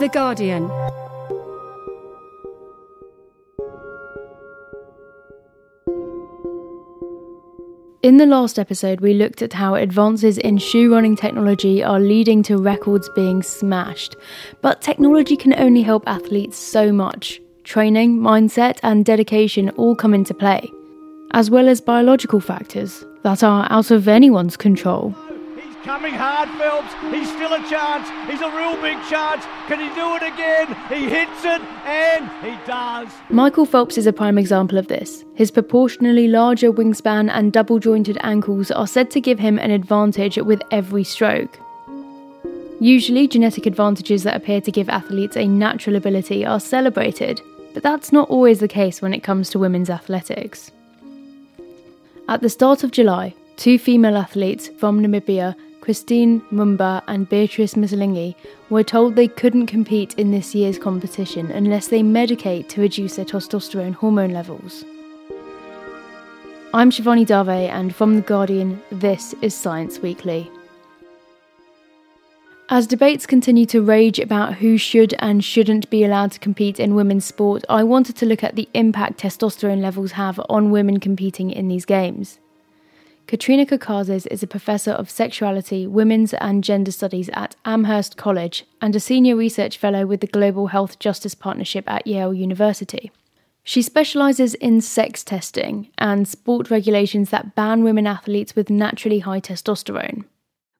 The Guardian. In the last episode, we looked at how advances in shoe running technology are leading to records being smashed. But technology can only help athletes so much. Training, mindset, and dedication all come into play, as well as biological factors that are out of anyone's control. Coming hard, Phelps. He's still a chance. He's a real big chance. Can he do it again? He hits it, and he does. Michael Phelps is a prime example of this. His proportionally larger wingspan and double jointed ankles are said to give him an advantage with every stroke. Usually, genetic advantages that appear to give athletes a natural ability are celebrated, but that's not always the case when it comes to women's athletics. At the start of July, two female athletes from Namibia Christine Mboma and Beatrice Masilingi were told they couldn't compete in this year's competition unless they medicate to reduce their testosterone hormone levels. I'm Shivani Dave, and from The Guardian, this is Science Weekly. As debates continue to rage about who should and shouldn't be allowed to compete in women's sport, I wanted to look at the impact testosterone levels have on women competing in these games. Katrina Karkazis is a professor of sexuality, women's and gender studies at Amherst College and a senior research fellow with the Global Health Justice Partnership at Yale University. She specialises in sex testing and sport regulations that ban women athletes with naturally high testosterone.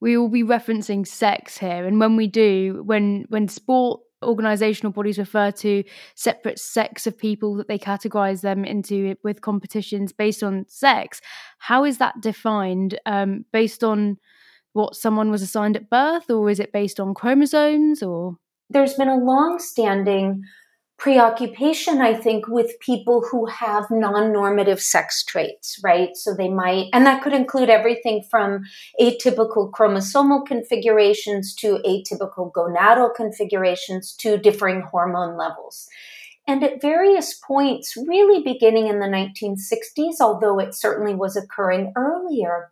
We will be referencing sex here, and when we do, when when sport organizational bodies refer to separate sects of people that they categorize them into with competitions based on sex. How is that defined um, based on what someone was assigned at birth or is it based on chromosomes or? There's been a long standing preoccupation, I think, with people who have non normative sex traits, right? So they might, and that could include everything from atypical chromosomal configurations to atypical gonadal configurations to differing hormone levels. And at various points, really beginning in the 1960s, although it certainly was occurring earlier,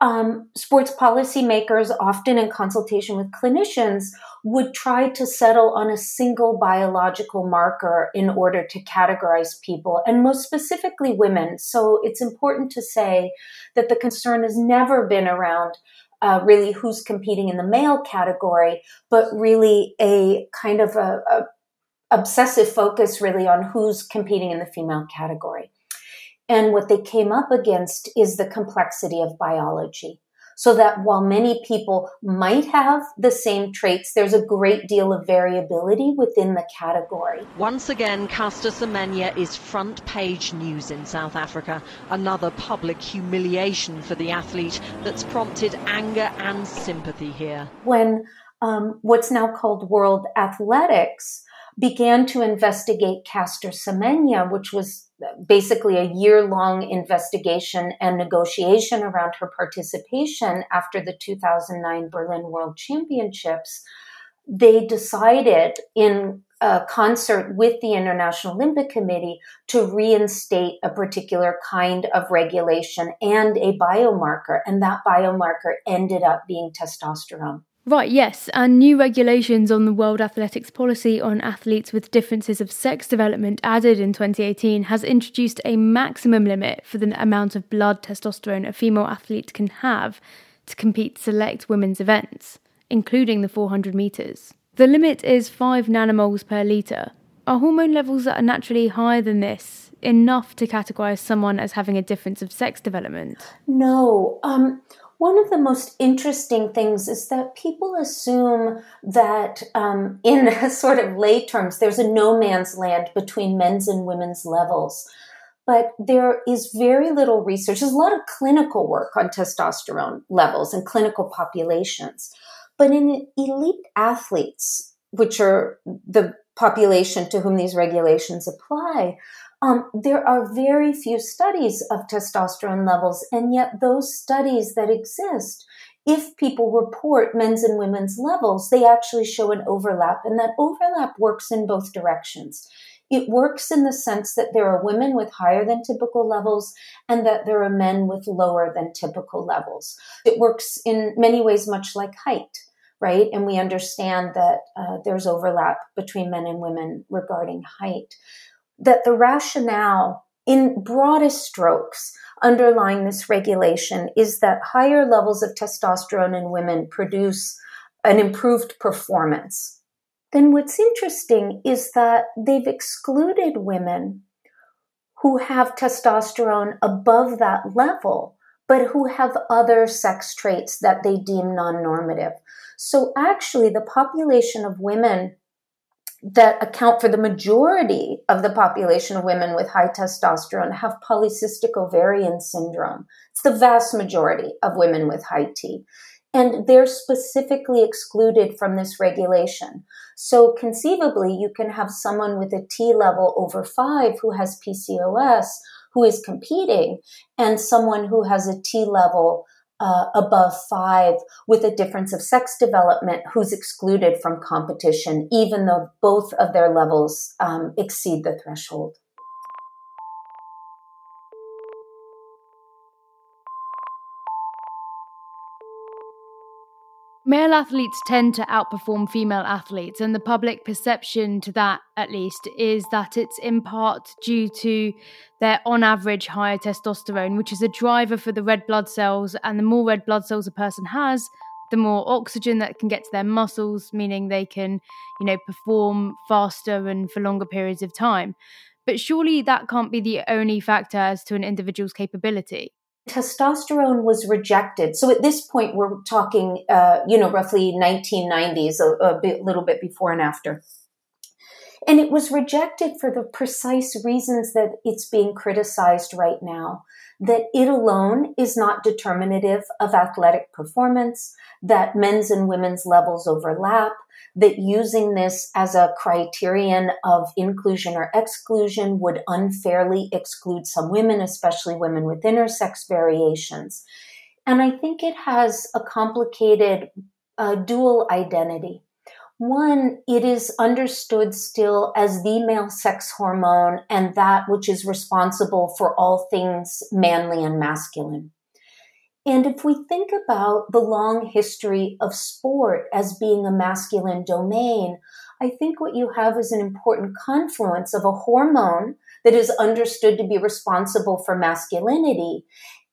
um, sports policymakers, often in consultation with clinicians, would try to settle on a single biological marker in order to categorize people, and most specifically women. So it's important to say that the concern has never been around uh, really who's competing in the male category, but really a kind of a, a obsessive focus really on who's competing in the female category. And what they came up against is the complexity of biology so that while many people might have the same traits, there's a great deal of variability within the category. Once again, Caster Semenya is front page news in South Africa. Another public humiliation for the athlete that's prompted anger and sympathy here. When um, what's now called World Athletics began to investigate Caster Semenya, which was basically a year long investigation and negotiation around her participation after the 2009 Berlin World Championships, they decided in concert with the International Olympic Committee to reinstate a particular kind of regulation and a biomarker. And that biomarker ended up being testosterone. Right, yes, and new regulations on the World Athletics policy on athletes with differences of sex development added in 2018 has introduced a maximum limit for the amount of blood testosterone a female athlete can have to compete select women's events, including the 400 metres. The limit is 5 nanomoles per litre. Are hormone levels that are naturally higher than this enough to categorise someone as having a difference of sex development? No. Um, one of the most interesting things is that people assume that, um, in sort of lay terms, there's a no man's land between men's and women's levels. But there is very little research. There's a lot of clinical work on testosterone levels in clinical populations. But in elite athletes, which are the population to whom these regulations apply, um, there are very few studies of testosterone levels, and yet those studies that exist, if people report men's and women's levels, they actually show an overlap, and that overlap works in both directions. It works in the sense that there are women with higher than typical levels and that there are men with lower than typical levels. It works in many ways much like height right? And we understand that uh, there's overlap between men and women regarding height. That the rationale, in broadest strokes, underlying this regulation is that higher levels of testosterone in women produce an improved performance. Then what's interesting is that they've excluded women who have testosterone above that level, but who have other sex traits that they deem non normative. So actually, the population of women that account for the majority of the population of women with high testosterone have polycystic ovarian syndrome. It's the vast majority of women with high T. And they're specifically excluded from this regulation. So conceivably, you can have someone with a T level over five who has PCOS who is competing and someone who has a T level uh, above five with a difference of sex development who's excluded from competition, even though both of their levels um, exceed the threshold. Male athletes tend to outperform female athletes, and the public perception to that, at least, is that it's in part due to their on average higher testosterone, which is a driver for the red blood cells. And the more red blood cells a person has, the more oxygen that can get to their muscles, meaning they can, you know, perform faster and for longer periods of time. But surely that can't be the only factor as to an individual's capability testosterone was rejected. So at this point, we're talking, uh, you know, roughly 1990s, a, a bit, little bit before and after. And it was rejected for the precise reasons that it's being criticized right now. That it alone is not determinative of athletic performance, that men's and women's levels overlap, that using this as a criterion of inclusion or exclusion would unfairly exclude some women, especially women with intersex variations. And I think it has a complicated uh, dual identity. One, it is understood still as the male sex hormone and that which is responsible for all things manly and masculine. And if we think about the long history of sport as being a masculine domain, I think what you have is an important confluence of a hormone that is understood to be responsible for masculinity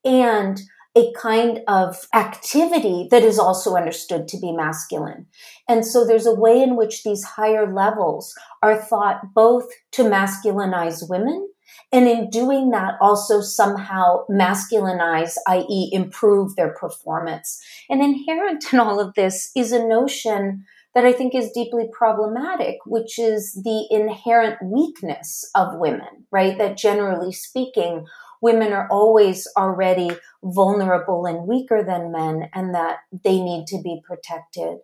and a kind of activity that is also understood to be masculine. And so there's a way in which these higher levels are thought both to masculinize women and in doing that, also somehow masculinize, i.e., improve their performance. And inherent in all of this is a notion that I think is deeply problematic, which is the inherent weakness of women, right? That generally speaking, women are always already vulnerable and weaker than men, and that they need to be protected.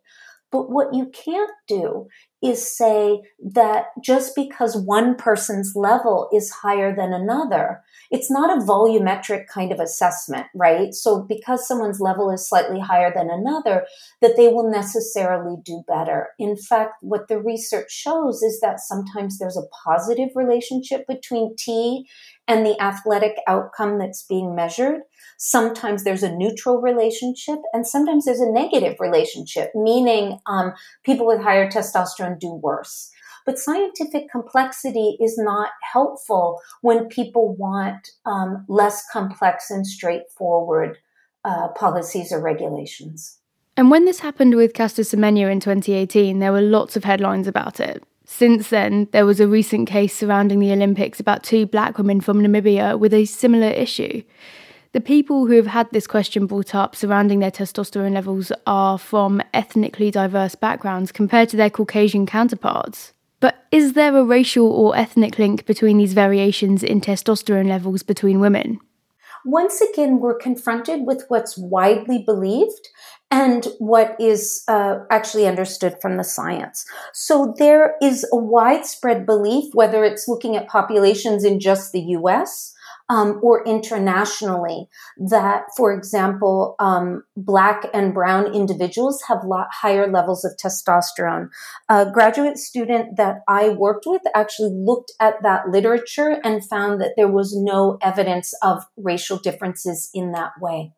But what you can't do is say that just because one person's level is higher than another, it's not a volumetric kind of assessment, right? So because someone's level is slightly higher than another, that they will necessarily do better. In fact, what the research shows is that sometimes there's a positive relationship between T and the athletic outcome that's being measured. Sometimes there's a neutral relationship, and sometimes there's a negative relationship, meaning um, people with higher testosterone do worse. But scientific complexity is not helpful when people want um, less complex and straightforward uh, policies or regulations. And when this happened with Caster Semenya in 2018, there were lots of headlines about it. Since then, there was a recent case surrounding the Olympics about two black women from Namibia with a similar issue. The people who have had this question brought up surrounding their testosterone levels are from ethnically diverse backgrounds compared to their Caucasian counterparts. But is there a racial or ethnic link between these variations in testosterone levels between women? Once again, we're confronted with what's widely believed and what is uh, actually understood from the science. So there is a widespread belief, whether it's looking at populations in just the US um, or internationally that, for example, um, black and brown individuals have higher levels of testosterone. A graduate student that I worked with actually looked at that literature and found that there was no evidence of racial differences in that way.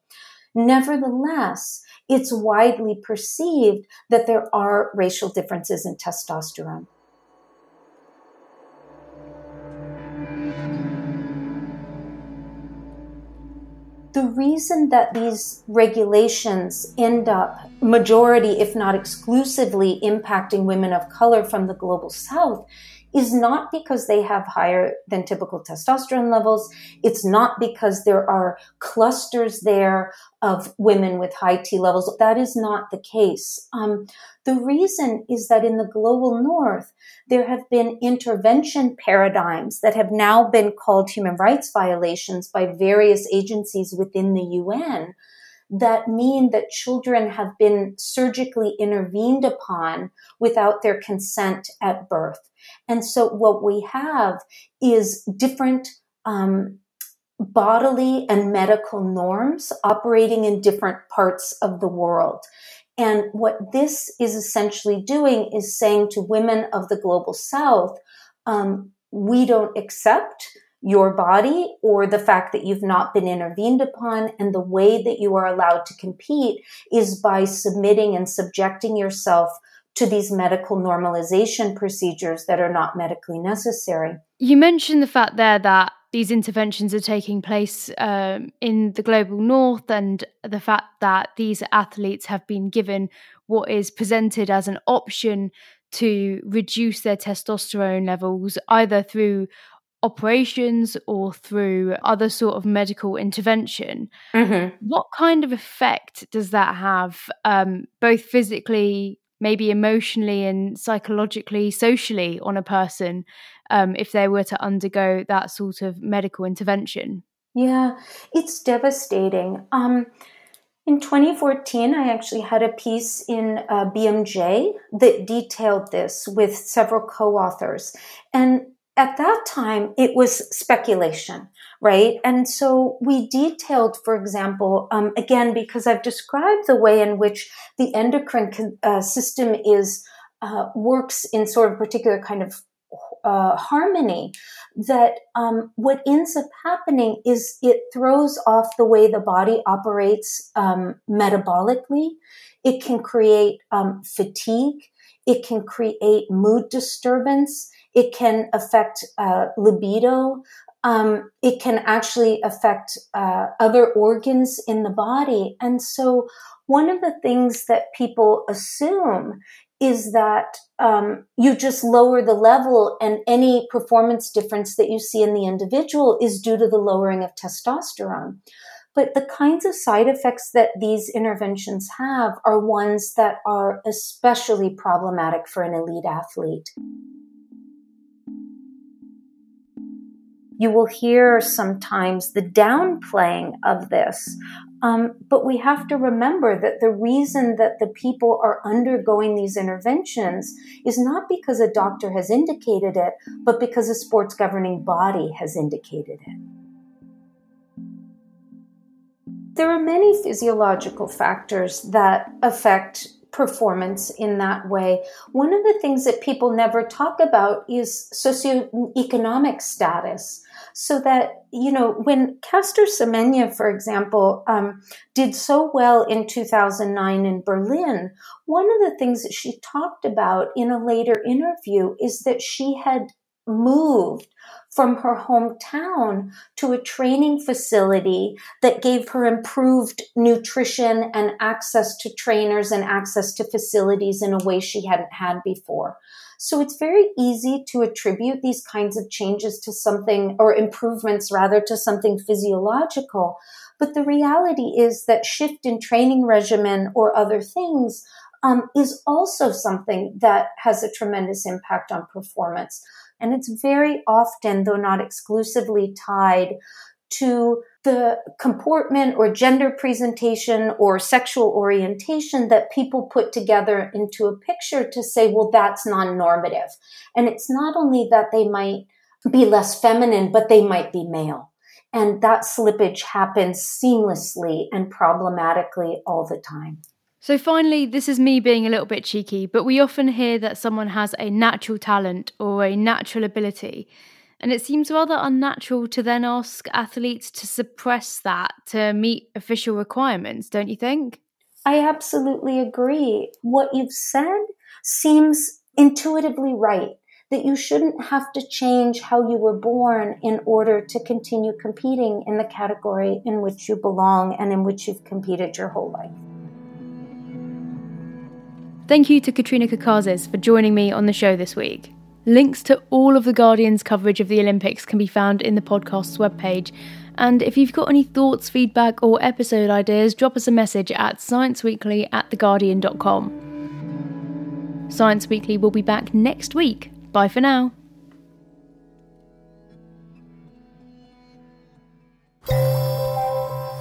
Nevertheless, it's widely perceived that there are racial differences in testosterone. The reason that these regulations end up majority, if not exclusively, impacting women of color from the global south is not because they have higher than typical testosterone levels. It's not because there are clusters there of women with high T levels. That is not the case. Um, the reason is that in the global north, there have been intervention paradigms that have now been called human rights violations by various agencies within the UN that mean that children have been surgically intervened upon without their consent at birth. And so what we have is different um, bodily and medical norms operating in different parts of the world. And what this is essentially doing is saying to women of the global south, um, we don't accept your body or the fact that you've not been intervened upon. And the way that you are allowed to compete is by submitting and subjecting yourself to these medical normalization procedures that are not medically necessary. You mentioned the fact there that these interventions are taking place um, in the global north, and the fact that these athletes have been given what is presented as an option to reduce their testosterone levels either through operations or through other sort of medical intervention. Mm-hmm. What kind of effect does that have, um, both physically maybe emotionally and psychologically, socially on a person um, if they were to undergo that sort of medical intervention? Yeah, it's devastating. Um, in 2014, I actually had a piece in uh, BMJ that detailed this with several co authors. And at that time, it was speculation, right? And so we detailed, for example, um, again, because I've described the way in which the endocrine uh, system is uh, works in sort of particular kind of uh, harmony, that um, what ends up happening is it throws off the way the body operates um, metabolically. It can create um, fatigue. It can create mood disturbance it can affect uh, libido. Um, it can actually affect uh, other organs in the body. And so, one of the things that people assume is that um, you just lower the level, and any performance difference that you see in the individual is due to the lowering of testosterone. But the kinds of side effects that these interventions have are ones that are especially problematic for an elite athlete. You will hear sometimes the downplaying of this. Um, but we have to remember that the reason that the people are undergoing these interventions is not because a doctor has indicated it, but because a sports governing body has indicated it. There are many physiological factors that affect performance in that way. One of the things that people never talk about is socioeconomic status. So that, you know, when Caster Semenya, for example, um, did so well in 2009 in Berlin, one of the things that she talked about in a later interview is that she had moved from her hometown to a training facility that gave her improved nutrition and access to trainers and access to facilities in a way she hadn't had before. So it's very easy to attribute these kinds of changes to something or improvements rather to something physiological. But the reality is that shift in training regimen or other things um, is also something that has a tremendous impact on performance. And it's very often, though not exclusively, tied to the comportment or gender presentation or sexual orientation that people put together into a picture to say, well, that's non normative. And it's not only that they might be less feminine, but they might be male. And that slippage happens seamlessly and problematically all the time. So, finally, this is me being a little bit cheeky, but we often hear that someone has a natural talent or a natural ability. And it seems rather unnatural to then ask athletes to suppress that to meet official requirements, don't you think? I absolutely agree. What you've said seems intuitively right that you shouldn't have to change how you were born in order to continue competing in the category in which you belong and in which you've competed your whole life. Thank you to Katrina Karkazis for joining me on the show this week. Links to all of The Guardian's coverage of the Olympics can be found in the podcast's webpage. And if you've got any thoughts, feedback, or episode ideas, drop us a message at scienceweekly at theguardian.com. Science Weekly will be back next week. Bye for now.